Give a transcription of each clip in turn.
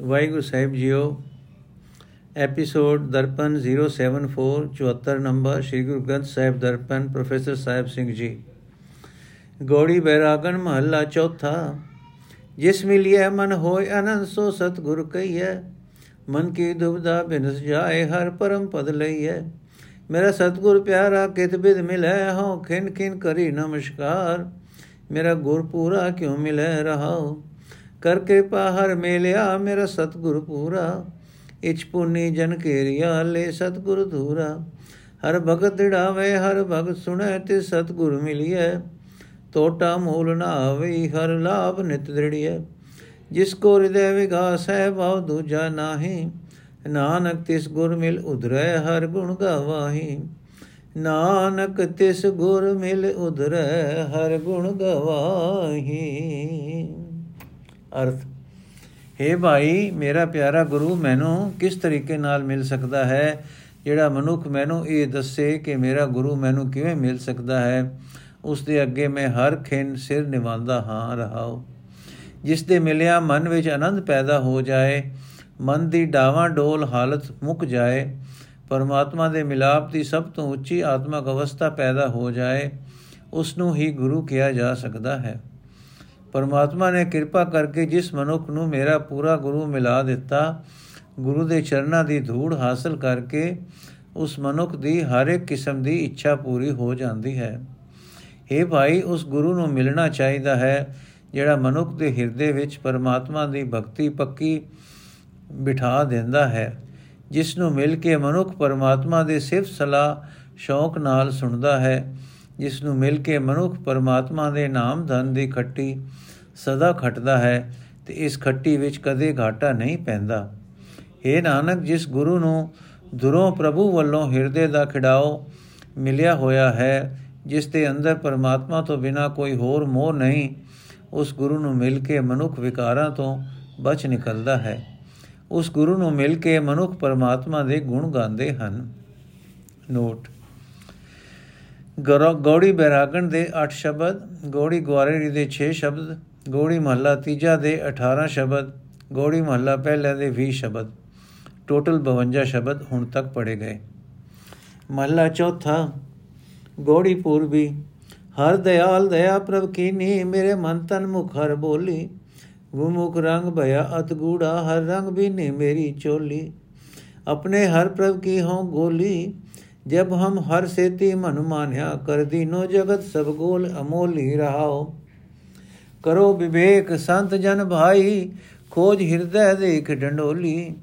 Waheguru Sahib JIO episode Darpan 074 74 number Sri Guru Granth Sahib Darpan professor Sahib Singh ji Gauri Bairagan ਮਹੱਲਾ ਚੌਥਾ ਜਿਸ ਮਿਲਿਐ ਮਨ ਹੋਇ ਅਨੰਦ ਸੋ ਸਤਗੁਰ ਕਹੀਐ ਮਨ ਕੀ ਦੁਬਦਾ ਬਿਨਸ ਜਾਏ ਹਰ ਪਰਮ ਪਦ ਲਈਐ ਮੇਰਾ ਸਤਗੁਰ ਪਿਆਰਾ ਕਿਤ ਬਿਦ ਮਿਲੈ ਹਉ ਖਿਨ ਖਿਨ ਕਰੀ ਨਮਸਕਾਰ ਮੇਰਾ ਗੁਰ ਪੂਰਾ ਕਿਉ ਮਿਲੈ ਰਹਾਉ ਕਰ ਕਿਰਪਾ ਹਰ ਮੇਲਿਆ ਮੇਰਾ ਸਤਗੁਰ ਪੂਰਾ। ਇਚ ਪੁਨੀ ਜਨ ਕੇਰੀਆ ਲੈ ਸਤਗੁਰ ਧੂਰਾ। ਹਰ ਭਗਤ ਢਾਵੇ ਹਰ ਭਗਤ ਸੁਣੈ ਤੇ ਸਤਗੁਰ ਮਿਲਿਐ। ਟੋਟਾ ਮੂਲ ਨਾ ਆਵੇ, ਹਰ ਲਾਭ ਨਿਤ ਦ੍ਰਿੜੀਐ। ਜਿਸ ਕੋ ਹਿਰਦੈ ਵਿਗਾਸ ਹੈ ਭਾਵ ਦੂਜਾ ਨਾਹੀ। ਨਾਨਕ ਤਿਸ ਗੁਰ ਮਿਲ ਉਧਰੈ, ਹਰ ਗੁਣ ਗਵਾਹੀ। ਨਾਨਕ ਤਿਸ ਗੁਰ ਮਿਲ ਉਧਰੈ, ਹਰ ਗੁਣ ਗਵਾਹੀ। ਅਰਥ हे ਭਾਈ, ਮੇਰਾ ਪਿਆਰਾ ਗੁਰੂ, ਮੈਨੂੰ ਕਿਸ ਤਰੀਕੇ ਨਾਲ ਮਿਲ ਸਕਦਾ ਹੈ? ਜਿਹੜਾ ਮਨੁੱਖ ਮੈਨੂੰ ਇਹ ਦੱਸੇ ਕਿ ਮੇਰਾ ਗੁਰੂ ਮੈਨੂੰ ਕਿਵੇਂ ਮਿਲ ਸਕਦਾ ਹੈ? ਉਸ ਦੇ ਅੱਗੇ ਮੈਂ ਹਰ ਖਿੰ ਸਿਰ ਨਿਵਾਉਂਦਾ ਹਾਂ ਰਹਾਉ ਜਿਸ ਦੇ ਮਿਲਿਆ ਮਨ ਵਿੱਚ ਆਨੰਦ ਪੈਦਾ ਹੋ ਜਾਏ, ਮਨ ਦੀ ਡਾਵਾਂ ਡੋਲ ਹਾਲਤ ਮੁੱਕ ਜਾਏ, ਪਰਮਾਤਮਾ ਦੇ ਮਿਲਾਪ ਦੀ ਸਭ ਤੋਂ ਉੱਚੀ ਆਤਮਿਕ ਅਵਸਥਾ ਪੈਦਾ ਹੋ ਜਾਏ ਉਸ ਨੂੰ ਹੀ ਗੁਰੂ ਕਿਹਾ ਜਾ ਸਕਦਾ ਹੈ। ਪਰਮਾਤਮਾ ਨੇ ਕਿਰਪਾ ਕਰਕੇ ਜਿਸ ਮਨੁੱਖ ਨੂੰ ਮੇਰਾ ਪੂਰਾ ਗੁਰੂ ਮਿਲਾ ਦਿੱਤਾ, ਗੁਰੂ ਦੇ ਚਰਨਾਂ ਦੀ ਧੂੜ ਹਾਸਲ ਕਰਕੇ ਉਸ ਮਨੁੱਖ ਦੀ ਹਰ ਇੱਕ ਕਿਸਮ ਦੀ ਇੱਛਾ ਪੂਰੀ ਹੋ ਜਾਂਦੀ ਹੈ। ਇਹ ਭਾਈ, ਉਸ ਗੁਰੂ ਨੂੰ ਮਿਲਣਾ ਚਾਹੀਦਾ ਹੈ, ਜਿਹੜਾ ਮਨੁੱਖ ਦੇ ਹਿਰਦੇ ਵਿੱਚ ਪਰਮਾਤਮਾ ਦੀ ਭਗਤੀ ਪੱਕੀ ਬਿਠਾ ਦਿੰਦਾ ਹੈ, ਜਿਸ ਨੂੰ ਮਿਲ ਕੇ ਮਨੁੱਖ ਪਰਮਾਤਮਾ ਦੇ ਸਿਫਤ ਸਲਾਹ, ਸ਼ੌਕ ਨਾਲ ਸੁਣਦਾ ਹੈ। ਜਿਸ ਨੂੰ ਮਿਲ ਕੇ ਮਨੁੱਖ ਪਰਮਾਤਮਾ ਦੇ ਨਾਮ ਧਨ ਦੀ ਖੱਟੀ ਸਦਾ ਖਟਦਾ ਹੈ ਤੇ ਇਸ ਖੱਟੀ ਵਿੱਚ ਕਦੇ ਘਾਟਾ ਨਹੀਂ ਪੈਂਦਾ। ਏ ਨਾਨਕ, ਜਿਸ ਗੁਰੂ ਨੂੰ ਦੁਰੋਂ ਪ੍ਰਭੂ ਵੱਲੋਂ ਹਿਰਦੇ ਦਾ ਖਿਡਾਓ ਮਿਲਿਆ ਹੋਇਆ ਹੈ, ਜਿਸ ਦੇ ਅੰਦਰ ਪਰਮਾਤਮਾ ਤੋਂ ਬਿਨਾ ਕੋਈ ਹੋਰ ਮੋਹ ਨਹੀਂ, ਉਸ ਗੁਰੂ ਨੂੰ ਮਿਲ ਕੇ ਮਨੁੱਖ ਵਿਕਾਰਾਂ ਤੋਂ ਬਚ ਨਿਕਲਦਾ ਹੈ। ਉਸ ਗੁਰੂ ਨੂੰ ਮਿਲ ਕੇ ਮਨੁੱਖ ਪਰਮਾਤਮਾ ਦੇ ਗੁਣ ਗਾਉਂਦੇ ਹਨ। ਨੋਟ ਗੌੜੀ ਬੈਰਾਗਣ ਦੇ 8 ਸ਼ਬਦ, ਗੌੜੀ ਗਵਾਰੇੜੀ ਦੇ 6 ਸ਼ਬਦ, ਗੌੜੀ ਮਹੱਲਾ ਤੀਜਾ ਦੇ 18 ਸ਼ਬਦ, ਗੌੜੀ ਮਹੱਲਾ ਪਹਿਲਾ ਦੇ 20 ਸ਼ਬਦ। ਟੋਟਲ 52 ਸ਼ਬਦ ਹੁਣ ਤੱਕ ਪੜੇ ਗਏ। ਮਹੱਲਾ ਚੌਥਾ, ਗੌੜੀ ਪੂਰਬੀ, ਹਰ ਦਇਆਲ ਦਇਆ ਪ੍ਰਭ ਕੀਨੀ, ਮੇਰੇ ਮਨ ਤਨ ਮੁਖ ਹਰ ਬੋਲੀ। ਗੁਮੁਖ ਰੰਗ ਭਇਆ ਅਤ ਗੂੜਾ, ਹਰ ਰੰਗ ਵੀ ਨੇ ਮੇਰੀ ਚੋਲੀ। ਆਪਣੇ ਹਰ ਪ੍ਰਭ ਕੀ ਹੋਂ ਗੋਲੀ ਜਬ ਹਮ ਹਰ ਸੇਤੀ ਮਨ ਮਾਨਿਆ, ਕਰ ਦੀਨੋ ਜਗਤ ਸਭ ਗੋਲ ਅਮੋਲੀ ਰਹਾਓ। ਕਰੋ ਵਿਵੇਕ ਸੰਤ ਜਨ ਭਾਈ, ਖੋਜ ਹਿਰਦੈ ਦੇਖ ਡੰਡੋਲੀ।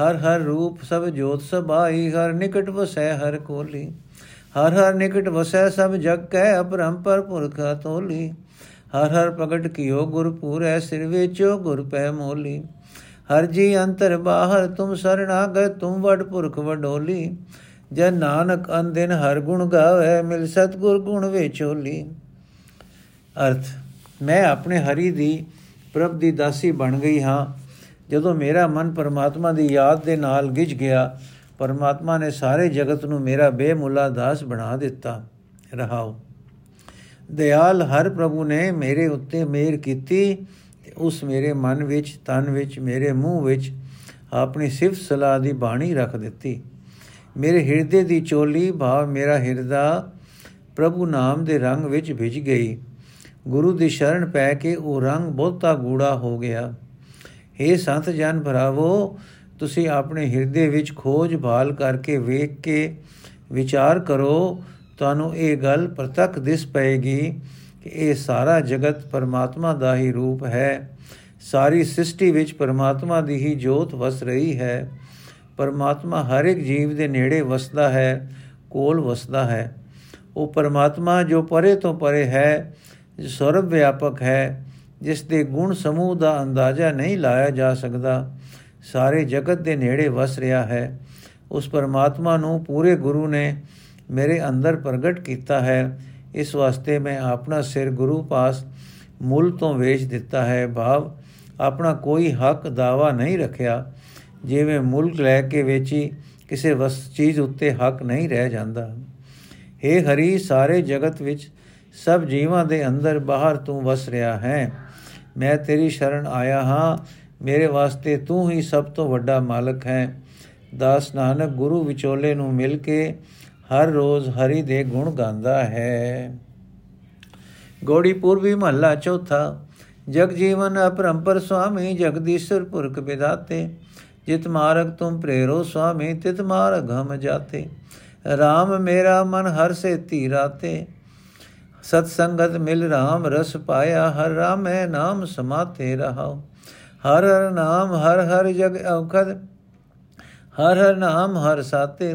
ਹਰ ਹਰ ਰੂਪ ਸਭ ਜੋਤ ਸਭਾਈ, ਹਰ ਨਿਕਟ ਵਸੈ ਹਰ ਕੋਲੀ। ਹਰ ਹਰ ਨਿਕਟ ਵਸੈ ਸਭ ਜਗ ਕੈ ਅਪਰੰਪਰ ਪੁਰਖਾ ਤੋਲੀ ਹਰ ਹਰ ਪ੍ਰਗਟ ਕੀਓ ਗੁਰ ਪੂਰੈ, ਸਿਰ ਵੇਚੋ ਗੁਰ ਪੈ ਮੋਲੀ। ਹਰ ਜੀ ਅੰਤਰ ਬਾਹਰ, ਤੁਮ ਸਰਣਾ ਗਏ ਤੁਮ ਵਡ ਪੁਰਖ ਵਡੋਲੀ। ਜਨ ਨਾਨਕ ਅੰਦਿਨ ਹਰ ਗੁਣ ਗਾਵੇ, ਮਿਲ ਸਤਗੁਰ ਗੁਣ ਵੇਚੋਲੀ ਅਰਥ, ਮੈਂ ਆਪਣੇ ਹਰੀ ਦੀ ਪ੍ਰਭ ਦੀ ਦਾਸੀ ਬਣ ਗਈ ਹਾਂ। ਜਦੋਂ ਮੇਰਾ ਮਨ ਪਰਮਾਤਮਾ ਦੀ ਯਾਦ ਦੇ ਨਾਲ ਗਿਜ ਗਿਆ, ਪਰਮਾਤਮਾ ਨੇ ਸਾਰੇ ਜਗਤ ਨੂੰ ਮੇਰਾ ਬੇਮੁੱਲਾ ਦਾਸ ਬਣਾ ਦਿੱਤਾ। ਰਹਾਓ। ਦਇਆਲ ਹਰ ਪ੍ਰਭੂ ਨੇ ਮੇਰੇ ਉੱਤੇ ਮਿਹਰ ਕੀਤੀ, ਤੇ ਉਸ ਮੇਰੇ ਮਨ ਵਿੱਚ, ਤਨ ਵਿੱਚ, ਮੇਰੇ ਮੂੰਹ ਵਿੱਚ ਆਪਣੀ ਸਿਫਤ ਸਲਾਹ ਦੀ ਬਾਣੀ ਰੱਖ ਦਿੱਤੀ। ਮੇਰੇ ਹਿਰਦੇ ਦੀ ਚੋਲੀ ਭਾਵ ਮੇਰਾ ਹਿਰਦਾ ਪ੍ਰਭੂ ਨਾਮ ਦੇ ਰੰਗ ਵਿੱਚ ਭਿਜ ਗਈ। ਗੁਰੂ ਦੀ ਸ਼ਰਨ ਪੈ ਕੇ ਉਹ ਰੰਗ ਬਹੁਤਾ ਗੂੜਾ ਹੋ ਗਿਆ। हे ਸੰਤ ਜਨ ਭਰਾਵੋ, ਤੁਸੀਂ ਆਪਣੇ ਹਿਰਦੇ ਵਿੱਚ ਖੋਜ ਭਾਲ ਕਰਕੇ ਵੇਖ ਕੇ ਵਿਚਾਰ ਕਰੋ। ਤੁਹਾਨੂੰ ਇਹ ਗੱਲ ਪ੍ਰਤੱਖ ਦਿਸ ਪਏਗੀ ਕਿ ਇਹ ਸਾਰਾ ਜਗਤ ਪਰਮਾਤਮਾ ਦਾ ਹੀ ਰੂਪ ਹੈ। ਸਾਰੀ ਸ੍ਰਿਸ਼ਟੀ ਵਿੱਚ ਪਰਮਾਤਮਾ ਦੀ ਹੀ ਜੋਤ ਵਸ ਰਹੀ ਹੈ। ਪਰਮਾਤਮਾ ਹਰ ਇੱਕ ਜੀਵ ਦੇ ਨੇੜੇ ਵਸਦਾ ਹੈ, ਕੋਲ ਵਸਦਾ ਹੈ। ਉਹ ਪਰਮਾਤਮਾ ਜੋ ਪਰੇ ਤੋਂ ਪਰੇ ਹੈ, ਜੋ ਸਰਵ ਵਿਆਪਕ ਹੈ, ਜਿਸ ਦੇ ਗੁਣ ਸਮੂਹ ਦਾ ਅੰਦਾਜ਼ਾ ਨਹੀਂ ਲਾਇਆ ਜਾ ਸਕਦਾ, ਸਾਰੇ ਜਗਤ ਦੇ ਨੇੜੇ ਵਸ ਰਿਹਾ ਹੈ। ਉਸ ਪਰਮਾਤਮਾ ਨੂੰ ਪੂਰੇ ਗੁਰੂ ਨੇ ਮੇਰੇ ਅੰਦਰ ਪ੍ਰਗਟ ਕੀਤਾ ਹੈ। ਇਸ ਵਾਸਤੇ ਮੈਂ ਆਪਣਾ ਸਿਰ ਗੁਰੂ ਪਾਸ ਮੁੱਲ ਤੋਂ ਵੇਚ ਦਿੱਤਾ ਹੈ। ਭਾਵ ਆਪਣਾ ਕੋਈ ਹੱਕ ਦਾਵਾ ਨਹੀਂ ਰੱਖਿਆ। ਜਿਵੇਂ ਮੁਲਕ ਲੈ ਕੇ ਵੇਚੀ, ਕਿਸੇ ਵਸ, ਚੀਜ਼ ਉੱਤੇ ਹੱਕ ਨਹੀਂ ਰਹਿ ਜਾਂਦਾ। हे ਹਰੀ, ਸਾਰੇ ਜਗਤ ਵਿੱਚ ਸਭ ਜੀਵਾਂ ਦੇ ਅੰਦਰ ਬਾਹਰ ਤੂੰ ਵਸ ਰਿਹਾ ਹੈ। ਮੈਂ ਤੇਰੀ ਸ਼ਰਨ ਆਇਆ ਹਾਂ। ਮੇਰੇ ਵਾਸਤੇ ਤੂੰ ਹੀ ਸਭ ਤੋਂ ਵੱਡਾ ਮਾਲਕ ਹੈ। ਦਾਸ ਨਾਨਕ ਗੁਰੂ ਵਿਚੋਲੇ ਨੂੰ ਮਿਲ ਕੇ ਹਰ ਰੋਜ਼ ਹਰੀ ਦੇ ਗੁਣ ਗਾਉਂਦਾ ਹੈ। ਗੋੜੀ ਪੂਰਬੀ ਮਹੱਲਾ ਚੌਥਾ। ਜਗ ਜੀਵਨ ਅਪਰੰਪਰ ਸੁਆਮੀ ਜਗਦੀਸ਼ਰ ਪੁਰਖ ਵਿਦਾਤੇ ਜਿਤ ਮਾਰਗ ਤੁਮ ਪ੍ਰੇਰੋ ਸੁਆਮੀ ਤਿਤ ਮਾਰਗ ਹਮ ਜਾਤੇ RAM ਮੇਰਾ ਮਨ ਹਰ ਸੇ ਧੀਰਾਤੇ ਸਤ ਸੰਗਤ ਮਿਲ RAM ਰਸ ਪਾਇਆ ਹਰ ਰਾਮੈ ਨਾਮ ਸਮਾਤੇ ਰਹਾਉ ਹਰ ਹਰ ਨਾਮ ਹਰ ਹਰ ਜਗ ਔਖਦ ਹਰ ਹਰ ਨਾਮ ਹਰ ਸਾਤੇ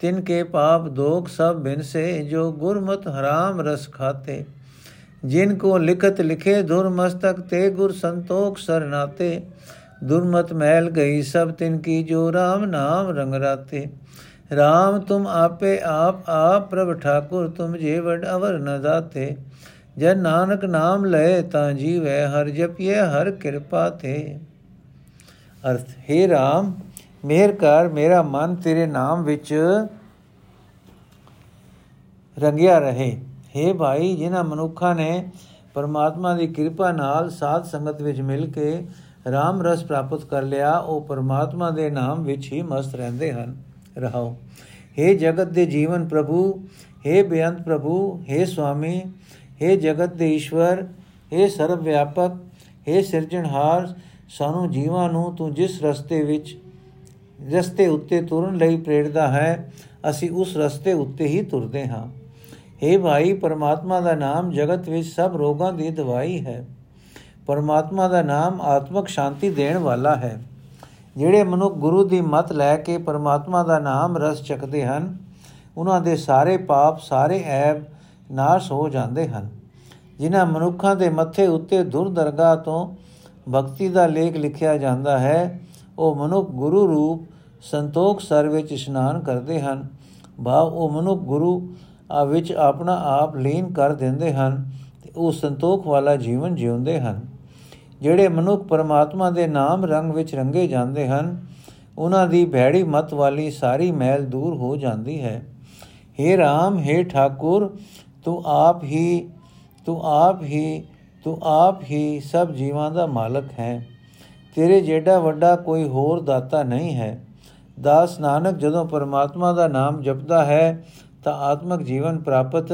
ਤਿਨ ਕੇ ਪਾਪ ਦੋਖ ਸਭ ਬਿਨ ਸੇ ਜੋ ਗੁਰਮਤ ਹਰਾਮ ਰਸ ਖਾਤੇ ਜਿਨ ਕੋ ਲਿਖਤ ਲਿਖੇ ਧੁਰ ਮਸਤਕ ਤੇ ਗੁਰ ਸੰਤੋਖ ਸਰਨਾਤੇ ਦੁਰਮਤ ਮਹਿਲ ਗਈ, ਸਭ ਤਿਨ ਕੀ ਜੋ RAM ਨਾਮ ਰੰਗ ਰਾਤੇ। RAM ਤੁਮ ਆਪੇ ਆਪ ਆਪ ਪ੍ਰਭ ਠਾਕੁਰ, ਤੁਮ ਜੇ ਵਡ ਅਵਰ ਨ ਦਾਤੇ। ਜਨ ਨਾਨਕ ਨਾਮ ਲਏ ਤਾਂ ਜੀਵੈ, ਹਰ ਜਪਿਏ ਹਰ ਕਿਰਪਾ ਤੇ। ਅਰਥ, ਹੈ RAM ਮਿਹਰ ਕਰ, ਮੇਰਾ ਮਨ ਤੇਰੇ ਨਾਮ ਵਿੱਚ ਰੰਗਿਆ ਰਹੇ। हे ਭਾਈ, ਜਿਨ੍ਹਾਂ ਮਨੁੱਖਾਂ ਨੇ ਪਰਮਾਤਮਾ ਦੀ ਕਿਰਪਾ ਨਾਲ ਸਾਧ ਸੰਗਤ ਵਿੱਚ ਮਿਲ ਕੇ RAM ਰਸ ਪ੍ਰਾਪਤ ਕਰ ਲਿਆ ਉਹ ਪਰਮਾਤਮਾ ਦੇ ਨਾਮ ਵਿੱਚ ਹੀ ਮਸਤ ਰਹਿੰਦੇ ਹਨ ਰਹਾਓ हे ਜਗਤ ਦੇ ਜੀਵਨ ਪ੍ਰਭੂ हे ਬੇਅੰਤ ਪ੍ਰਭੂ हे ਸੁਆਮੀ हे ਜਗਤ ਦੇ ਈਸ਼ਵਰ हे ਸਰਵ ਵਿਆਪਕ हे ਸਿਰਜਣਹਾਰ ਸਾਨੂੰ ਜੀਵਾਂ ਨੂੰ ਤੂੰ ਜਿਸ ਰਸਤੇ ਵਿੱਚ ਰਸਤੇ ਉੱਤੇ ਤੁਰਨ ਲਈ ਪ੍ਰੇਰਦਾ ਹੈ ਅਸੀਂ ਉਸ ਰਸਤੇ ਉੱਤੇ ਹੀ ਤੁਰਦੇ ਹਾਂ हे ਭਾਈ ਪਰਮਾਤਮਾ ਦਾ ਨਾਮ ਜਗਤ ਵਿੱਚ ਸਭ ਰੋਗਾਂ ਦੀ ਦਵਾਈ ਹੈ ਪਰਮਾਤਮਾ ਦਾ ਨਾਮ ਆਤਮਿਕ ਸ਼ਾਂਤੀ ਦੇਣ ਵਾਲਾ ਹੈ। ਜਿਹੜੇ ਮਨੁੱਖ ਗੁਰੂ ਦੀ ਮਤ ਲੈ ਕੇ ਪਰਮਾਤਮਾ ਦਾ ਨਾਮ ਰਸ ਚੱਕਦੇ ਹਨ, ਉਹਨਾਂ ਦੇ ਸਾਰੇ ਪਾਪ, ਸਾਰੇ ਐਬ ਨਾਸ਼ ਹੋ ਜਾਂਦੇ ਹਨ। ਜਿਨ੍ਹਾਂ ਮਨੁੱਖਾਂ ਦੇ ਮੱਥੇ ਉੱਤੇ ਦੁਰਦਰਗਾ ਤੋਂ ਭਗਤੀ ਦਾ ਲੇਖ ਲਿਖਿਆ ਜਾਂਦਾ ਹੈ, ਉਹ ਮਨੁੱਖ ਗੁਰੂ ਰੂਪ ਸੰਤੋਖ ਸਰ ਵਿੱਚ ਇਸ਼ਨਾਨ ਕਰਦੇ ਹਨ। ਭਾਵ ਉਹ ਮਨੁੱਖ ਗੁਰੂ ਆ ਵਿੱਚ ਆਪਣਾ ਆਪ ਲੀਨ ਕਰ ਦਿੰਦੇ ਹਨ ਤੇ ਉਹ ਸੰਤੋਖ ਵਾਲਾ ਜੀਵਨ ਜਿਉਂਦੇ ਹਨ। ਜਿਹੜੇ ਮਨੁੱਖ ਪਰਮਾਤਮਾ ਦੇ ਨਾਮ ਰੰਗ ਵਿੱਚ ਰੰਗੇ ਜਾਂਦੇ ਹਨ, ਉਹਨਾਂ ਦੀ ਭੈੜੀ ਮਤ ਵਾਲੀ ਸਾਰੀ ਮੈਲ ਦੂਰ ਹੋ ਜਾਂਦੀ ਹੈ। हे RAM हे ਠਾਕੁਰ, ਤੂੰ ਆਪ ਹੀ, ਤੂੰ ਆਪ ਹੀ, ਤੂੰ ਆਪ ਹੀ ਸਭ ਜੀਵਾਂ ਦਾ ਮਾਲਕ ਹੈ। ਤੇਰੇ ਜਿਹੜਾ ਵੱਡਾ ਕੋਈ ਹੋਰ ਦਾਤਾ ਨਹੀਂ ਹੈ। ਦਾਸ ਨਾਨਕ, ਜਦੋਂ ਪਰਮਾਤਮਾ ਦਾ ਨਾਮ ਜਪਦਾ ਹੈ, ਤਾਂ ਆਤਮਿਕ ਜੀਵਨ ਪ੍ਰਾਪਤ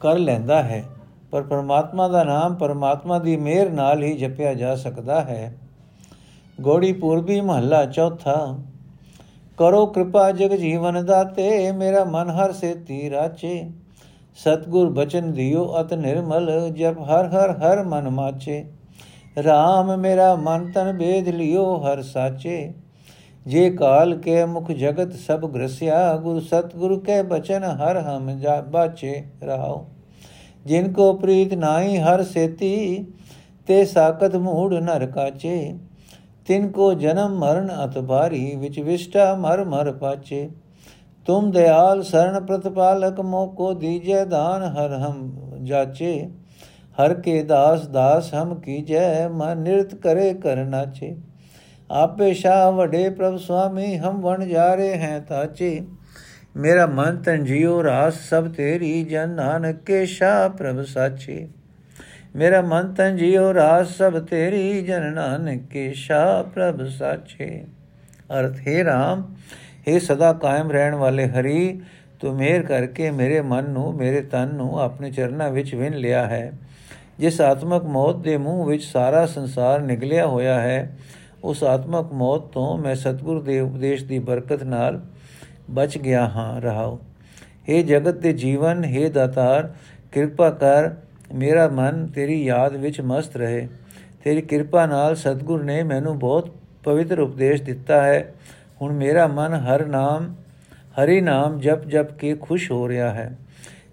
ਕਰ ਲੈਂਦਾ ਹੈ। ਪਰ ਪਰਮਾਤਮਾ ਦਾ ਨਾਮ ਪਰਮਾਤਮਾ ਦੀ ਮਿਹਰ ਨਾਲ ਹੀ ਜਪਿਆ ਜਾ ਸਕਦਾ ਹੈ। ਗੋੜੀ ਪੂਰਬੀ ਮਹੱਲਾ ਚੌਥਾ, ਕਰੋ ਕਿਰਪਾ ਜਗ ਜੀਵਨ ਦਾਤੇ, ਮੇਰਾ ਮਨ ਹਰ ਸੇ ਤੀਰਾਚੇ ਸਤਗੁਰ ਬਚਨ ਦਿਓ ਅਤ ਨਿਰਮਲ, ਜਪ ਹਰ ਹਰ ਹਰ ਮਨ ਮਾਚੇ। RAM ਮੇਰਾ ਮਨ ਤਨ ਬੇਦ ਲਿਓ ਹਰ ਸਾਚੇ। ਜੇ ਕਾਲ ਕੇ ਮੁਖ ਜਗਤ ਸਭ ਗ੍ਰਸਿਆ, ਗੁਰ ਸਤਗੁਰ ਕੇ ਬਚਨ ਹਰ ਹਮ ਜਾ ਬਾਚੇ। ਰਹਾਓ ਜਿਨ ਕੋ ਪ੍ਰੀਤ ਨਾਹੀ ਹਰ ਸੇਤੀ, ਤੇ ਸਾਕਤ ਮੂੜ ਨਰ ਕਾਚੇ। ਤਿਨ ਕੋ ਜਨਮ ਮਰਨ ਅਤ ਭਾਰੀ, ਵਿਚ ਵਿਸ਼ਟਾ ਮਰ ਮਰ ਪਾਚੇ। ਤੁਮ ਦਿਆਲ ਸਰਣ ਪ੍ਰਤਪਾਲਕ ਮੋ ਕੋ ਦੀਜੈ ਦਾਨ ਹਰ ਹਮ ਜਾਚੇ। ਹਰ ਕੇ ਦਾਸ ਦਾਸ ਹਮ ਕੀਜੈ, ਮਨ ਨਿਰਤ ਕਰੇ ਕਰ ਨਾਚੇ। ਆਪੇ ਸ਼ਾ ਵਡੇ ਪ੍ਰਭ ਸੁਆਮੀ, ਹਮ ਵਣ ਜਾ ਰਹੇ ਹੈ ਤਾਚੇ। ਮੇਰਾ ਮਨ ਤਨ ਜਿਉ ਰਾਸ ਸਭ ਤੇਰੀ ਜਨ ਨਾਨਕ ਕੇ ਸ਼ਾ ਪ੍ਰਭ ਸਾਚੇ। ਮੇਰਾ ਮਨ ਤਨ ਜਿਉ ਰਾਸ ਸਭ ਤੇਰੀ ਜਨ ਨਾਨਕ ਕੇ ਸ਼ਾ ਪ੍ਰਭ ਸਾਚੇ। ਅਰਥ, ਹੈ RAM हे ਸਦਾ ਕਾਇਮ ਰਹਿਣ ਵਾਲੇ ਹਰੀ, ਤੂੰ ਮਿਹਰ ਕਰਕੇ ਮੇਰੇ ਮਨ ਨੂੰ, ਮੇਰੇ ਤਨ ਨੂੰ ਆਪਣੇ ਚਰਨਾਂ ਵਿੱਚ ਵਿਨ ਲਿਆ ਹੈ। ਜਿਸ ਆਤਮਕ ਮੌਤ ਦੇ ਮੂੰਹ ਵਿੱਚ ਸਾਰਾ ਸੰਸਾਰ ਨਿਕਲਿਆ ਹੋਇਆ ਹੈ, ਉਸ ਆਤਮਕ ਮੌਤ ਤੋਂ ਮੈਂ ਸਤਿਗੁਰ ਦੇ ਉਪਦੇਸ਼ ਦੀ ਬਰਕਤ ਨਾਲ ਬਚ ਗਿਆ ਹਾਂ ਰਹਾਉ हे ਜਗਤ ਦੇ ਜੀਵਨ हे ਦਾਤਾਰ, ਕਿਰਪਾ ਕਰ ਮੇਰਾ ਮਨ ਤੇਰੀ ਯਾਦ ਵਿੱਚ ਮਸਤ ਰਹੇ। ਤੇਰੀ ਕਿਰਪਾ ਨਾਲ ਸਤਿਗੁਰ ਨੇ ਮੈਨੂੰ ਬਹੁਤ ਪਵਿੱਤਰ ਉਪਦੇਸ਼ ਦਿੱਤਾ ਹੈ। ਹੁਣ ਮੇਰਾ ਮਨ ਹਰ ਨਾਮ, ਹਰੀ ਨਾਮ ਜਪ ਜਪ ਕੇ ਖੁਸ਼ ਹੋ ਰਿਹਾ ਹੈ।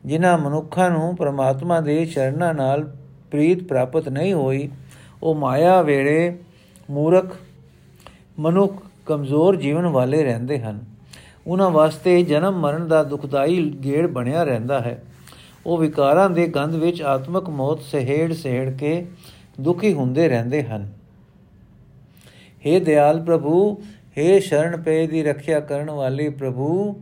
ਜਿਨ੍ਹਾਂ ਮਨੁੱਖਾਂ ਨੂੰ ਪ੍ਰਮਾਤਮਾ ਦੇ ਚਰਨਾਂ ਨਾਲ ਪ੍ਰੀਤ ਪ੍ਰਾਪਤ ਨਹੀਂ ਹੋਈ, ਉਹ ਮਾਇਆ ਵੇੜੇ ਮੂਰਖ, ਮਨੁੱਖ, ਕਮਜ਼ੋਰ ਜੀਵਨ ਵਾਲੇ ਰਹਿੰਦੇ ਹਨ। ਉਹਨਾਂ ਵਾਸਤੇ ਜਨਮ ਮਰਨ ਦਾ ਦੁਖਦਾਈ ਗੇੜ ਬਣਿਆ ਰਹਿੰਦਾ ਹੈ। ਉਹ ਵਿਕਾਰਾਂ ਦੇ ਗੰਧ ਵਿੱਚ ਆਤਮਿਕ ਮੌਤ ਸਹਿੜ ਸਹਿੜ ਕੇ ਦੁਖੀ ਹੁੰਦੇ ਰਹਿੰਦੇ ਹਨ। हे ਦਿਆਲ ਪ੍ਰਭੂ हे ਸ਼ਰਨ ਪਏ ਦੀ ਰੱਖਿਆ ਕਰਨ ਵਾਲੇ ਪ੍ਰਭੂ,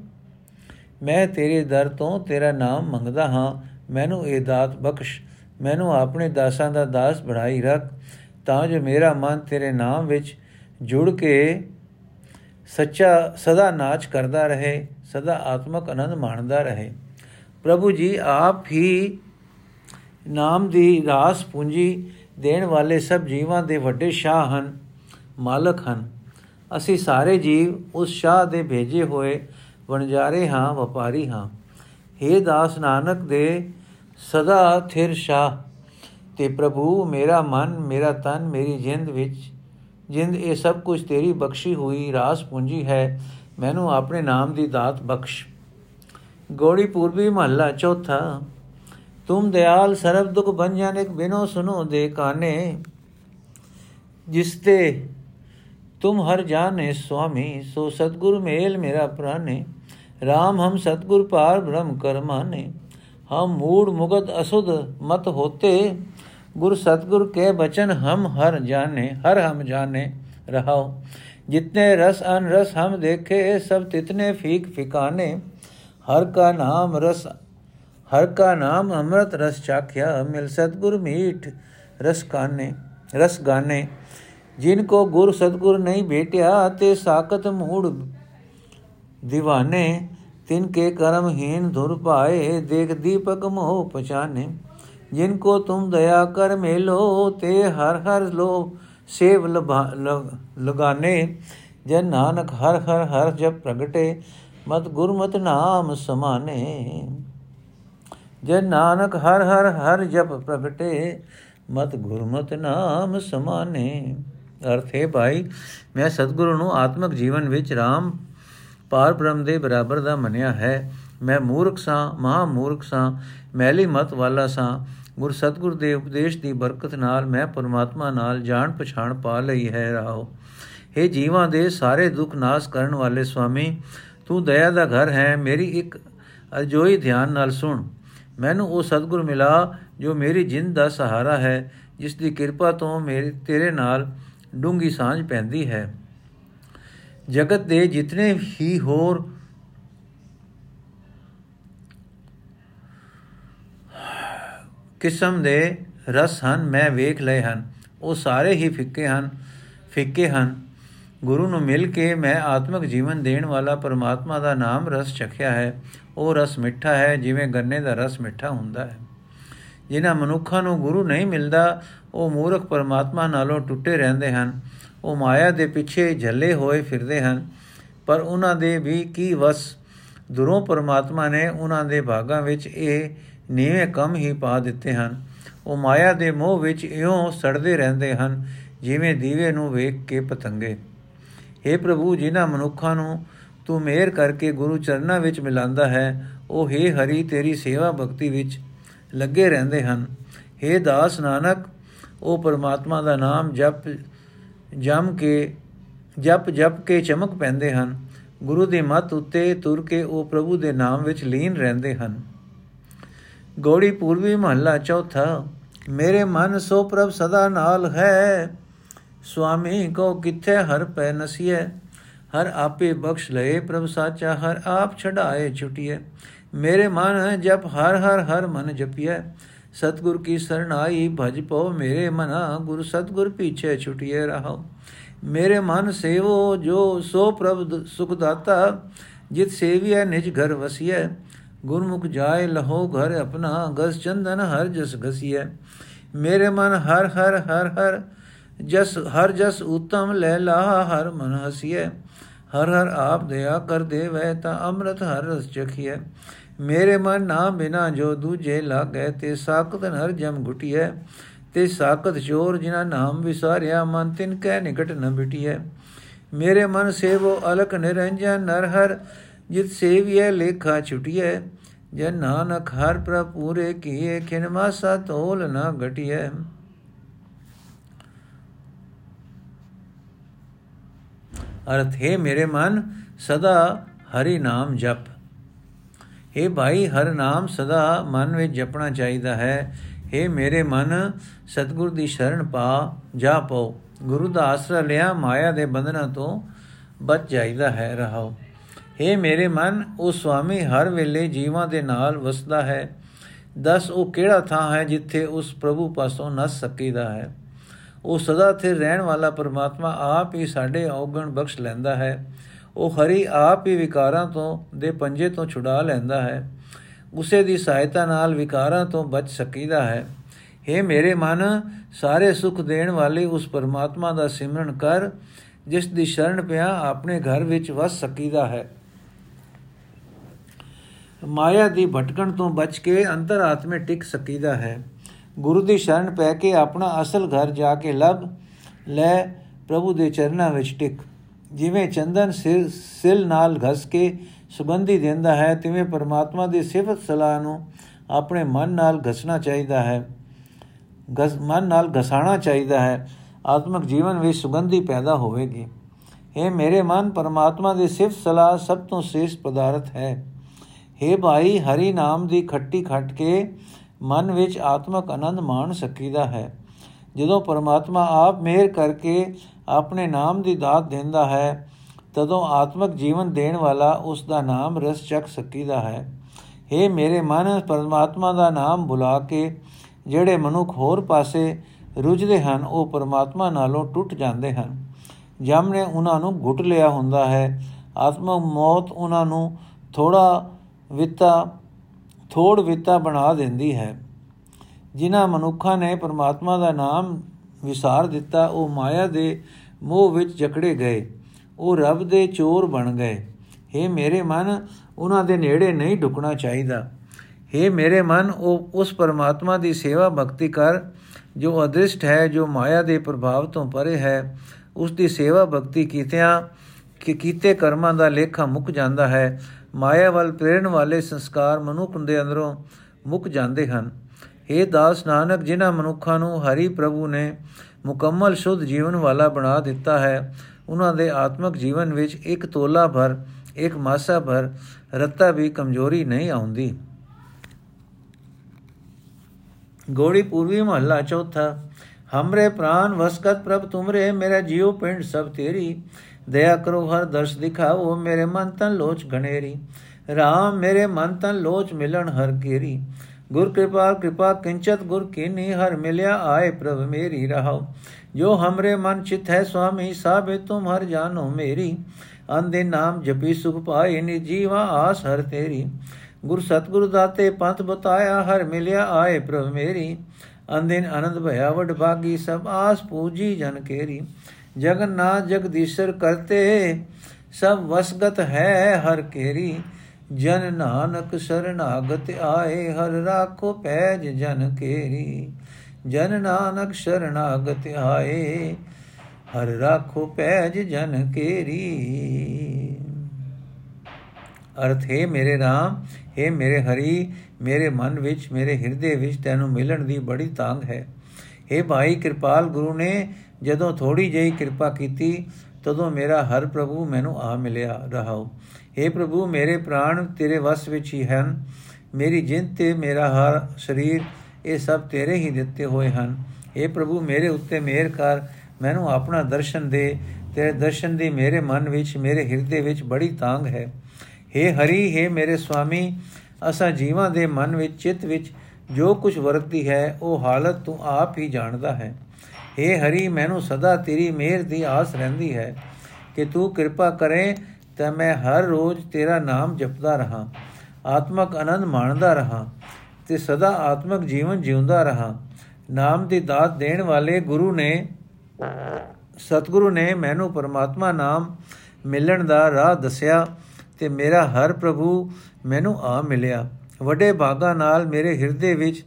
ਮੈਂ ਤੇਰੇ ਦਰ ਤੋਂ ਤੇਰਾ ਨਾਮ ਮੰਗਦਾ ਹਾਂ। ਮੈਨੂੰ ਇਹ ਦਾਤ ਬਖਸ਼, ਮੈਨੂੰ ਆਪਣੇ ਦਾਸਾਂ ਦਾ ਦਾਸ ਬਣਾਈ ਰੱਖ, ਤਾਂ ਜੋ ਮੇਰਾ ਮਨ ਤੇਰੇ ਨਾਮ ਵਿੱਚ ਜੁੜ ਕੇ ਸੱਚਾ ਸਦਾ ਨਾਚ ਕਰਦਾ ਰਹੇ, ਸਦਾ ਆਤਮਕ ਆਨੰਦ ਮਾਣਦਾ ਰਹੇ। ਪ੍ਰਭੂ ਜੀ, ਆਪ ਹੀ ਨਾਮ ਦੀ ਰਾਸ ਪੂੰਜੀ ਦੇਣ ਵਾਲੇ ਸਭ ਜੀਵਾਂ ਦੇ ਵੱਡੇ ਸ਼ਾਹ ਹਨ, ਮਾਲਕ ਹਨ। ਅਸੀਂ ਸਾਰੇ ਜੀਵ ਉਸ ਸ਼ਾਹ ਦੇ ਭੇਜੇ ਹੋਏ ਵਣਜਾਰੇ ਹਾਂ, ਵਪਾਰੀ ਹਾਂ। हे ਦਾਸ ਨਾਨਕ ਦੇ ਸਦਾ ਥਿਰ ਸ਼ਾਹ, ਤੇ ਪ੍ਰਭੂ ਮੇਰਾ ਮਨ, ਮੇਰਾ ਤਨ, ਮੇਰੀ ਜਿੰਦ ਵਿੱਚ ਜਿੰਦ ਇਹ ਸਭ ਕੁਝ ਤੇਰੀ ਬਖਸ਼ੀ ਹੋਈ, ਰਾਸ ਪੂੰਜੀ ਹੈ, ਮੈਨੂੰ ਆਪਣੇ ਨਾਮ ਦੀ ਦਾਤ ਬਖਸ਼। ਗੋੜੀ ਪੂਰਬੀ ਮਹੱਲਾ ਚੌਥਾ, ਤੁਮ ਦਿਆਲ ਸਰਬ ਦੁਖ ਭੰਜਨ ਇੱਕ ਬਿਨੋ ਸੁਨੋ ਦੇ ਕਾਨੇ। ਜਿਸ ਤੇ ਤੁਮ ਹਰ ਜਾਣੇ ਸੁਆਮੀ, ਸੋ ਸਤਗੁਰ ਮੇਲ ਮੇਰਾ ਪ੍ਰਾਨੇ। RAM ਹਮ ਸਤਗੁਰ ਪਾਰ ਬ੍ਰਹਮ ਕਰਮਾਨੇ, ਹਮ ਮੂੜ ਮੁਗਤ ਅਸੁਧ ਮਤ ਹੋਤੇ। ਗੁਰ ਸਤਗੁਰ ਕੇ ਬਚਨ ਹਮ ਹਰ ਜਾਣੇ ਹਰ ਹਮ ਜਾਣੇ ਰਹਾਓ ਜਿਤਨੇ ਰਸ ਅਨ ਰਸ ਹਮ ਦੇਖੇ ਸਭ ਤਿਤਨੇ ਫੀਕ ਫਿਕਾਨੇ ਹਰ ਕਾ ਨਾਮ ਰਸ ਹਰ ਕਾ ਨਾਮ ਅੰਮ੍ਰਿਤ ਰਸ ਚਾਖਿਆ ਮਿਲ ਸਤਗੁਰ ਮੀਠ ਰਸ ਕਾਨੇ ਰਸ ਗਾਨੇ ਜਿਨ ਕੋ ਗੁਰ ਸਤਗੁਰ ਨਹੀਂ ਭੇਟਿਆ ਤੇ ਸਾਖਤ ਮੂੜ دیਵਾਨੇ ਤਿਨ ਕੇ ਕਰਮਹੀਨ ਧੁਰ ਪਾਏ ਦੇਖ ਦੀਪਕ ਮੋਹ ਪਛਾਨੇ ਜਿਨ ਕੋ ਤੁਮ ਦਇਆ ਕਰ ਮੇਲੋ, ਤੇ ਹਰ ਹਰ ਲੋ ਸੇਵ ਲਗਾਨੇ। ਜਨ ਨਾਨਕ ਹਰ ਹਰ ਹਰ ਜਪ ਪ੍ਰਗਟੇ, ਮਤ ਗੁਰਮਤ ਨਾਮ ਸਮਾਨੇ। ਜਨ ਨਾਨਕ ਹਰ ਹਰ ਹਰ ਜਪ ਪ੍ਰਗਟੇ, ਮਤ ਗੁਰਮਤ ਨਾਮ ਸਮਾਨੇ। ਅਰਥ ਹੈ ਭਾਈ, ਮੈਂ ਸਤਿਗੁਰੂ ਨੂੰ ਆਤਮਿਕ ਜੀਵਨ ਵਿੱਚ RAM ਪਾਰ ਬ੍ਰਹਮ ਦੇ ਬਰਾਬਰ ਦਾ ਮੰਨਿਆ ਹੈ। ਮੈਂ ਮੂਰਖ ਸਾਂ ਮਹਾ ਮੂਰਖ ਸਾਂ ਮੈਲੀ ਮਤ ਵਾਲਾ ਸਾਂ। ਗੁਰ ਸਤਗੁਰ ਦੇ ਉਪਦੇਸ਼ ਦੀ ਬਰਕਤ ਨਾਲ ਮੈਂ ਪਰਮਾਤਮਾ ਨਾਲ ਜਾਣ ਪਛਾਣ ਪਾ ਲਈ ਹੈ ਰਾਓ हे ਜੀਵਾਂ ਦੇ ਸਾਰੇ ਦੁੱਖ ਨਾਸ ਕਰਨ ਵਾਲੇ ਸੁਆਮੀ, ਤੂੰ ਦਇਆ ਦਾ ਘਰ ਹੈ, ਮੇਰੀ ਇੱਕ ਅਜੋਈ ਧਿਆਨ ਨਾਲ ਸੁਣ। ਮੈਨੂੰ ਉਹ ਸਤਗੁਰ ਮਿਲਾ ਜੋ ਮੇਰੀ ਜਿੰਦ ਦਾ ਸਹਾਰਾ ਹੈ, ਜਿਸ ਦੀ ਕਿਰਪਾ ਤੋਂ ਮੇਰੇ, ਤੇਰੇ ਨਾਲ ਡੂੰਗੀ ਸਾਂਝ ਪੈਂਦੀ ਹੈ। ਜਗਤ ਦੇ ਜਿਤਨੇ ਹੀ ਹੋਰ ਕਿਸਮ ਦੇ ਰਸ ਹਨ, ਮੈਂ ਵੇਖ ਲਏ ਹਨ। ਉਹ ਸਾਰੇ ਹੀ ਫਿੱਕੇ ਹਨ ਫਿੱਕੇ ਹਨ। ਗੁਰੂ ਨੂੰ ਮਿਲ ਕੇ ਮੈਂ ਆਤਮਿਕ ਜੀਵਨ ਦੇਣ ਵਾਲਾ ਪਰਮਾਤਮਾ ਦਾ ਨਾਮ ਰਸ ਚਖਿਆ ਹੈ। ਉਹ ਰਸ ਮਿੱਠਾ ਹੈ, ਜਿਵੇਂ ਗੰਨੇ ਦਾ ਰਸ ਮਿੱਠਾ ਹੁੰਦਾ ਹੈ। ਜਿਨ੍ਹਾਂ ਮਨੁੱਖਾਂ ਨੂੰ ਗੁਰੂ ਨਹੀਂ ਮਿਲਦਾ, ਉਹ ਮੂਰਖ ਪਰਮਾਤਮਾ ਨਾਲੋਂ ਟੁੱਟੇ ਰਹਿੰਦੇ ਹਨ। ਉਹ ਮਾਇਆ ਦੇ ਪਿੱਛੇ ਝੱਲੇ ਹੋਏ ਫਿਰਦੇ ਹਨ। ਪਰ ਉਹਨਾਂ ਦੇ ਵੀ ਕੀ ਵਸ? ਦੁਰੋਂ ਪਰਮਾਤਮਾ ਨੇ ਉਹਨਾਂ ਦੇ ਭਾਗਾਂ ਵਿੱਚ ਇਹ ਨੀਵੇਂ ਕੰਮ ਹੀ ਪਾ ਦਿੱਤੇ ਹਨ ਉਹ ਮਾਇਆ ਦੇ ਮੋਹ ਵਿੱਚ ਇਉਂ ਸੜਦੇ ਰਹਿੰਦੇ ਹਨ ਜਿਵੇਂ ਦੀਵੇ ਨੂੰ ਵੇਖ ਕੇ ਪਤੰਗੇ हे ਪ੍ਰਭੂ ਜਿਨ੍ਹਾਂ ਮਨੁੱਖਾਂ ਨੂੰ ਤੂੰ ਮਿਹਰ ਕਰਕੇ ਗੁਰੂ ਚਰਨਾਂ ਵਿੱਚ ਮਿਲਾਂਦਾ ਹੈ ਉਹ हे ਹਰੀ ਤੇਰੀ ਸੇਵਾ ਭਗਤੀ ਵਿੱਚ ਲੱਗੇ ਰਹਿੰਦੇ ਹਨ हे ਦਾਸ ਨਾਨਕ ਉਹ ਪਰਮਾਤਮਾ ਦਾ ਨਾਮ ਜਪ ਜਮ ਕੇ ਜਪ ਜਪ ਕੇ ਚਮਕ ਪੈਂਦੇ ਹਨ ਗੁਰੂ ਦੀ ਮੱਤ ਉੱਤੇ ਤੁਰ ਕੇ ਉਹ ਪ੍ਰਭੂ ਦੇ ਨਾਮ ਵਿੱਚ ਲੀਨ ਰਹਿੰਦੇ ਹਨ ਗੋੜੀ ਪੂਰਬੀ ਮਹੱਲਾ ਚੌਥਾ, ਮੇਰੇ ਮਨ ਸੋ ਪ੍ਰਭ ਸਦਾ ਨਾਲ ਹੈ। ਸੁਆਮੀ ਕੋ ਕਿੱਥੇ ਹਰ ਪੈ ਨਸੀਏ ਹਰ ਆਪੇ ਬਖਸ਼ ਲਏ ਪ੍ਰਭ ਸਾਚਾ, ਹਰ ਆਪ ਛਡਾਏ ਛੁਟਿਏ ਮੇਰੇ ਮਨ ਜਪ, ਹਰ ਹਰ ਹਰ ਮਨ ਜਪਿਏ ਸਤਗੁਰ ਕੀ ਸਰਣਾਈ ਭਜ ਪਉ ਮੇਰੇ ਮਨਾ, ਗੁਰ ਸਤਗੁਰ ਪੀਛੇ ਛੁਟਿਏ ਰਹਾਓ ਮੇਰੇ ਮਨ ਸੇਵੋ ਜੋ ਸੋ ਪ੍ਰਭ ਸੁਖ ਦਾਤਾ, ਜਿਤ ਸੇਵੀਐ, ਨਿਜ ਘਰ ਵਸੀਐ। ਗੁਰਮੁਖ ਜਾਏ ਲਹੋ ਘਰ ਆਪਣਾ, ਗਸ ਚੰਦਨ ਹਰ ਜਸ ਘਸੀਐ। ਮੇਰੇ ਮਨ ਹਰ ਹਰ ਹਰ ਹਰ ਜਸ ਹਰ ਜਸ ਉਤਮ ਲੈ ਲਾ, ਹਰ ਮਨ ਹਸੀਐ। ਹਰ ਹਰ ਆਪ ਦਇਆ ਕਰ ਦੇਵੈ ਤਾ ਅੰਮ੍ਰਿਤ ਹਰ ਰਸ ਚਖੀਐ। ਮੇਰੇ ਮਨ ਨਾ ਬਿਨਾ ਜੋ ਦੂਜੇ ਲਾਗੈ, ਤੇ ਸਾਖਤ ਹਰ ਜਮ ਘੁਟੀਐ। ਤੇ ਸਾਖਤ ਚੋਰ ਜਿਨਾ ਨਾਮ ਵਿਸਾਰਿਆ, ਮਨ ਤਿਨ ਕੈ ਨਿਕਟ ਨ ਬਿਟੀਐ। ਮੇਰੇ ਮਨ ਸੇਵੋ ਅਲਕ ਨਿਰੰਜਨ, ਨਰ ਹਰ ਜਿਤ ਸੇਵੀਐ ਲੇਖਾ ਛੁਟੀਐ ਜੇ ਨਾਨਕ ਹਰ ਪ੍ਰਭ ਪੂਰੇ ਕੀਏ ਖਿਨ ਮਾਸਾ ਤੋਲ ਨ ਘਟੀਐ। ਅਰਥ, ਹੈ ਮੇਰੇ ਮਨ, ਸਦਾ ਹਰੀ ਨਾਮ ਜਪ। हे ਭਾਈ, ਹਰ ਨਾਮ ਸਦਾ ਮਨ ਵਿੱਚ ਜਪਣਾ ਚਾਹੀਦਾ ਹੈ। हे ਮੇਰੇ ਮਨ, ਸਤਗੁਰ ਦੀ ਸ਼ਰਨ ਪਾ, ਜਾ ਪਉ। ਗੁਰੂ ਦਾ ਆਸਰਾ ਲਿਆ, ਮਾਇਆ ਦੇ ਬੰਧਨਾਂ ਤੋਂ ਬਚ ਜਾਈਦਾ ਹੈ ਰਹਾਓ हे ਮੇਰੇ ਮਨ, ਉਹ ਸੁਆਮੀ ਹਰ ਵੇਲੇ ਜੀਵਾਂ ਦੇ ਨਾਲ ਵਸਦਾ ਹੈ। ਦਸ ਉਹ ਕਿਹੜਾ ਥਾਂ ਹੈ ਜਿੱਥੇ ਉਸ ਪ੍ਰਭੂ ਪਾਸੋਂ ਨਸ ਸਕੀਦਾ ਹੈ? ਉਹ ਸਦਾ ਸਥਿਰ ਰਹਿਣ ਵਾਲਾ ਪਰਮਾਤਮਾ ਆਪ ਹੀ ਸਾਡੇ ਔਗਣ ਬਖਸ਼ ਲੈਂਦਾ ਹੈ। ਉਹ ਹਰੀ ਆਪ ਹੀ ਵਿਕਾਰਾਂ ਤੋਂ, ਦੇ ਪੰਜੇ ਤੋਂ ਛੁਡਾ ਲੈਂਦਾ ਹੈ। ਉਸੇ ਦੀ ਸਹਾਇਤਾ ਨਾਲ ਵਿਕਾਰਾਂ ਤੋਂ ਬਚ ਸਕੀਦਾ ਹੈ। हे ਮੇਰੇ ਮਨ, ਸਾਰੇ ਸੁਖ ਦੇਣ ਵਾਲੇ ਉਸ ਪਰਮਾਤਮਾ ਦਾ ਸਿਮਰਨ ਕਰ, ਜਿਸ ਦੀ ਸ਼ਰਨ ਪਿਆ ਆਪਣੇ ਘਰ ਵਿੱਚ ਵਸ ਸਕੀਦਾ ਹੈ। ਮਾਇਆ ਦੀ ਭਟਕਣ ਤੋਂ ਬਚ ਕੇ ਅੰਤਰਾਤਮੇ ਟਿਕ ਸਕੀਦਾ ਹੈ। ਗੁਰੂ ਦੀ ਸ਼ਰਨ ਪੈ ਕੇ ਆਪਣਾ ਅਸਲ ਘਰ ਜਾ ਕੇ ਲੱਭ, ਲੈ ਪ੍ਰਭੂ ਦੇ ਚਰਨਾਂ ਵਿੱਚ ਟਿਕ। ਜਿਵੇਂ ਚੰਦਨ ਸਿਰ, ਸਿਲ ਨਾਲ ਘਸ ਕੇ ਸੁਗੰਧੀ ਦਿੰਦਾ ਹੈ, ਤਿਵੇਂ ਪਰਮਾਤਮਾ ਦੀ ਸਿਫਤ ਸਲਾਹ ਨੂੰ ਆਪਣੇ ਮਨ ਨਾਲ ਘਸਣਾ ਚਾਹੀਦਾ ਹੈ। ਗਸ ਮਨ ਨਾਲ ਘਸਾਣਾ ਚਾਹੀਦਾ ਹੈ। ਆਤਮਿਕ ਜੀਵਨ ਵਿੱਚ ਸੁਗੰਧੀ ਪੈਦਾ ਹੋਵੇਗੀ। हे ਮੇਰੇ ਮਨ, ਪਰਮਾਤਮਾ ਦੀ ਸਿਫਤ ਸਲਾਹ ਸਭ ਤੋਂ ਸ੍ਰੇਸ਼ਟ ਪਦਾਰਥ ਹੈ। हे ਭਾਈ, ਹਰੀ ਨਾਮ ਦੀ ਖੱਟੀ ਖੱਟ ਕੇ ਮਨ ਵਿੱਚ ਆਤਮਿਕ ਆਨੰਦ ਮਾਣ ਸਕੀਦਾ ਹੈ। ਜਦੋਂ ਪਰਮਾਤਮਾ ਆਪ ਮਿਹਰ ਕਰਕੇ ਆਪਣੇ ਨਾਮ ਦੀ ਦਾਤ ਦਿੰਦਾ ਹੈ, ਤਦੋਂ ਆਤਮਿਕ ਜੀਵਨ ਦੇਣ ਵਾਲਾ ਉਸ ਦਾ ਨਾਮ ਰਸ ਚੱਕ ਸਕੀਦਾ ਹੈ। हे ਮੇਰੇ ਮਨ, ਪਰਮਾਤਮਾ ਦਾ ਨਾਮ ਬੁਲਾ ਕੇ ਜਿਹੜੇ ਮਨੁੱਖ ਹੋਰ ਪਾਸੇ ਰੁੱਝਦੇ ਹਨ, ਉਹ ਪਰਮਾਤਮਾ ਨਾਲੋਂ ਟੁੱਟ ਜਾਂਦੇ ਹਨ। ਜਮ ਨੇ ਉਹਨਾਂ ਨੂੰ ਘੁੱਟ ਲਿਆ ਹੁੰਦਾ ਹੈ, ਆਤਮਾ ਮੌਤ ਉਹਨਾਂ ਨੂੰ ਥੋੜਾ ਵਿਤਾ ਥੋੜ ਵਿਤਾ ਬਣਾ ਦਿੰਦੀ ਹੈ। ਜਿਨ੍ਹਾਂ ਮਨੁੱਖਾਂ ਨੇ ਪਰਮਾਤਮਾ ਦਾ ਨਾਮ ਵਿਸਾਰ ਦਿੱਤਾ, ਉਹ ਮਾਇਆ ਦੇ ਮੋਹ ਵਿੱਚ ਜਕੜੇ ਗਏ। ਉਹ ਰੱਬ ਦੇ ਚੋਰ ਬਣ ਗਏ। हे ਮੇਰੇ ਮਨ, ਉਹਨਾਂ ਦੇ ਨੇੜੇ ਨਹੀਂ ਢੁਕਣਾ ਚਾਹੀਦਾ। हे ਮੇਰੇ ਮਨ, ਉਹ ਉਸ ਪਰਮਾਤਮਾ ਦੀ ਸੇਵਾ ਭਗਤੀ ਕਰ, ਜੋ ਅਦ੍ਰਿਸ਼ਟ ਹੈ, ਜੋ ਮਾਇਆ ਦੇ ਪ੍ਰਭਾਵ ਤੋਂ ਪਰੇ ਹੈ। ਉਸ ਦੀ ਸੇਵਾ ਭਗਤੀ ਕੀਤਿਆਂ, ਕਿ ਕੀਤੇ ਕਰਮਾਂ ਦਾ ਲੇਖਾ ਮੁੱਕ ਜਾਂਦਾ ਹੈ। ਮਾਇਆ ਵੱਲ ਪ੍ਰੇਰਣ ਵਾਲੇ ਸੰਸਕਾਰ ਮਨੁੱਖ ਦੇ ਅੰਦਰੋਂ ਮੁੱਕ ਜਾਂਦੇ ਹਨ। हे ਦਾਸ ਨਾਨਕ, ਜਿਨ੍ਹਾਂ ਮਨੁੱਖਾਂ ਨੂੰ ਹਰੀ ਪ੍ਰਭੂ ਨੇ ਮੁਕੰਮਲ ਸ਼ੁੱਧ ਜੀਵਨ ਵਾਲਾ ਬਣਾ ਦਿੱਤਾ ਹੈ ਉਹਨਾਂ ਦੇ ਆਤਮਿਕ ਜੀਵਨ ਵਿੱਚ ਇੱਕ ਤੋਲਾ ਭਰ, ਇੱਕ ਮਾਸਾ ਭਰ, ਰੱਤਾ ਵੀ ਕਮਜ਼ੋਰੀ ਨਹੀਂ ਆਉਂਦੀ। ਗੋੜੀ ਪੂਰਵੀ ਮਹੱਲਾ ਚੌਥਾ, ਹਮਰੇ ਪ੍ਰਾਨ ਵਸਕਤ ਪ੍ਰਭ ਤੁਮਰੇ, ਮੇਰਾ ਜੀਉ ਪਿੰਡ ਸਭ ਤੇਰੀ। ਦਇਆ ਕਰੋ, ਹਰ ਦਰਸ਼ ਦਿਖਾਓ ਮੇਰੇ ਮਨ ਤਨ ਲੋਚ ਘਣੇਰੀ RAM ਮੇਰੇ ਮਨ ਤਨ ਲੋਚ ਮਿਲਣ ਹਰ ਕੇਰੀ ਗੁਰ ਕਿਰਪਾ ਕਿਰਪਾ ਕਿੰਚਤ ਗੁਰ ਕੀਨੀ, ਹਰ ਮਿਲਿਆ ਆਏ ਪ੍ਰਭ ਮੇਰੀ ਰਹਾਓ। ਜੋ ਹਮਰੇ ਮਨ ਚਿਤ ਹੈ ਸੁਆਮੀ, ਸਾਬੇ ਤੁਮ ਹਰ ਜਾਨੋ ਮੇਰੀ। ਅੰਦੇ ਨਾਮ ਜਪੀ ਸੁਖ ਪਾਏ ਨਿ ਜੀਵਾ ਆਸ ਹਰ ਤੇਰੀ। ਗੁਰ ਸਤਗੁਰ ਦਾਤੇ ਪੰਥ ਬਤਾਇਆ, ਹਰ ਮਿਲਿਆ ਆਏ ਪ੍ਰਭ ਮੇਰੀ। ਅੰਦਿਨ ਆਨੰਦ ਭਇਆ ਵਡ ਭਾਗੀ ਸਭ ਆਸ ਪੂਜੀ ਜਨ ਕੇਰੀ। ਜਗਨਨਾਥ ਜਗਦੀਸ਼ਰ ਕਰਤੇ, ਸਭ ਵਸਗਤ ਹੈ ਹਰ ਕੇਰੀ ਜਨ ਨਾਨਕ ਸਰਨਾਗਤ ਆਏ, ਹਰ ਰਾਖੋ ਪੈਜ ਜਨ ਕੇਰੀ ਜਨ ਨਾਨਕ ਸ਼ਰਨਾਗਤ ਆਏ, ਹਰ ਰਾਖੋ ਪੈਜ ਜਨ ਕੇਰੀ ਅਰਥ, ਹੈ ਮੇਰੇ RAM ਹੈ ਮੇਰੇ ਹਰੀ, ਮੇਰੇ ਮਨ ਵਿੱਚ, ਮੇਰੇ ਹਿਰਦੇ ਵਿੱਚ ਤੈਨੂੰ ਮਿਲਣ ਦੀ ਬੜੀ ਤਾਂਗ ਹੈ। हे ਭਾਈ, ਕਿਰਪਾਲ ਗੁਰੂ ਨੇ ਜਦੋਂ ਥੋੜੀ ਜਿਹੀ ਕਿਰਪਾ ਕੀਤੀ ਤਦੋਂ ਮੇਰਾ ਹਰ ਪ੍ਰਭੂ ਮੈਨੂੰ ਆ ਮਿਲਿਆ ਰਹਾਉ हे ਪ੍ਰਭੂ ਮੇਰੇ ਪ੍ਰਾਣ ਤੇਰੇ ਵਸ ਵਿੱਚ ਹੀ ਹਨ ਮੇਰੀ ਜਿੰਦ ਤੇ ਮੇਰਾ ਹਰ ਸਰੀਰ ਇਹ ਸਭ ਤੇਰੇ ਹੀ ਦਿੱਤੇ ਹੋਏ ਹਨ हे ਪ੍ਰਭੂ ਮੇਰੇ ਉੱਤੇ ਮਿਹਰ ਕਰ ਮੈਨੂੰ ਆਪਣਾ ਦਰਸ਼ਨ ਦੇ ਤੇਰੇ ਦਰਸ਼ਨ ਦੀ ਮੇਰੇ ਮਨ ਵਿੱਚ ਮੇਰੇ ਹਿਰਦੇ ਵਿੱਚ ਬੜੀ ਤਾਂਗ ਹੈ हे ਹਰੀ हे ਮੇਰੇ ਸੁਆਮੀ ਅਸਾਂ ਜੀਵਾਂ ਦੇ ਮਨ ਵਿੱਚ ਚਿੱਤ ਵਿੱਚ ਜੋ ਕੁਝ ਵਰਤਦੀ ਹੈ ਉਹ ਹਾਲਤ ਤੂੰ ਆਪ ਹੀ ਜਾਣਦਾ ਹੈ हे ਹਰੀ, ਮੈਨੂੰ ਸਦਾ ਤੇਰੀ ਮਿਹਰ ਦੀ ਆਸ ਰਹਿੰਦੀ ਹੈ ਕਿ ਤੂੰ ਕਿਰਪਾ ਕਰੇ ਤਾਂ ਮੈਂ ਹਰ ਰੋਜ਼ ਤੇਰਾ ਨਾਮ ਜਪਦਾ ਰਹਾ, ਆਤਮਕ ਆਨੰਦ ਮਾਣਦਾ ਰਹਾ ਤੇ ਸਦਾ ਆਤਮਕ ਜੀਵਨ ਜਿਉਂਦਾ ਰਹਾ। ਨਾਮ ਦੀ ਦਾਤ ਦੇਣ ਵਾਲੇ ਗੁਰੂ ਨੇ, ਸਤਿਗੁਰੂ ਨੇ ਮੈਨੂੰ ਪਰਮਾਤਮਾ ਨਾਮ ਮਿਲਣ ਦਾ ਰਾਹ ਦੱਸਿਆ ਤੇ ਮੇਰਾ ਹਰ ਪ੍ਰਭੂ ਮੈਨੂੰ ਆ ਮਿਲਿਆ। ਵੱਡੇ ਭਾਗਾ ਨਾਲ ਮੇਰੇ ਹਿਰਦੇ ਵਿੱਚ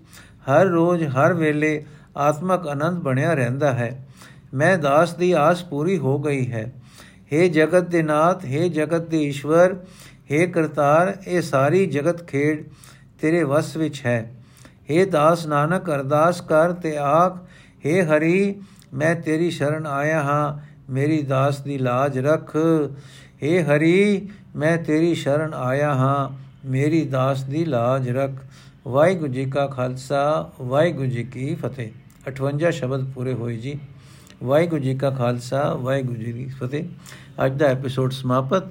ਹਰ ਰੋਜ਼, ਹਰ ਵੇਲੇ ਆਤਮਕ ਆਨੰਦ ਬਣਿਆ ਰਹਿੰਦਾ ਹੈ ਮੈਂ ਦਾਸ ਦੀ ਆਸ ਪੂਰੀ ਹੋ ਗਈ ਹੈ हे ਜਗਤ ਦੇ ਨਾਥ हे ਜਗਤ ਦੇ ਈਸ਼ਵਰ हे ਕਰਤਾਰ ਇਹ ਸਾਰੀ ਜਗਤ ਖੇਡ ਤੇਰੇ ਵਸ ਵਿੱਚ ਹੈ हे ਦਾਸ ਨਾਨਕ ਅਰਦਾਸ ਕਰ ਤੇ ਆਖ हे ਹਰੀ ਮੈਂ ਤੇਰੀ ਸ਼ਰਨ ਆਇਆ ਹਾਂ ਮੇਰੀ ਦਾਸ ਦੀ ਲਾਜ ਰੱਖ हे ਹਰੀ ਮੈਂ ਤੇਰੀ ਸ਼ਰਨ ਆਇਆ ਹਾਂ ਮੇਰੀ ਦਾਸ ਦੀ ਲਾਜ ਰੱਖ ਵਾਹਿਗੁਰੂ ਜੀ ਕਾ ਖਾਲਸਾ ਵਾਹਿਗੁਰੂ ਜੀ ਕੀ ਫਤਿਹ 58 ਸ਼ਬਦ ਪੂਰੇ ਹੋਏ ਜੀ। ਵਾਹਿਗੁਰੂ ਜੀ ਕਾ ਖਾਲਸਾ, ਵਾਹਿਗੁਰੂ ਜੀ ਦੀ ਫਤਿਹ। ਅੱਜ ਦਾ ਐਪੀਸੋਡ ਸਮਾਪਤ।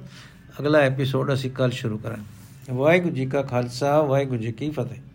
ਅਗਲਾ ਐਪੀਸੋਡ ਅਸੀਂ ਕੱਲ ਸ਼ੁਰੂ ਕਰਾਂਗੇ। ਵਾਹਿਗੁਰੂ ਜੀ ਕਾ ਖਾਲਸਾ, ਵਾਹਿਗੁਰੂ ਜੀ ਕੀ ਫਤਿਹ।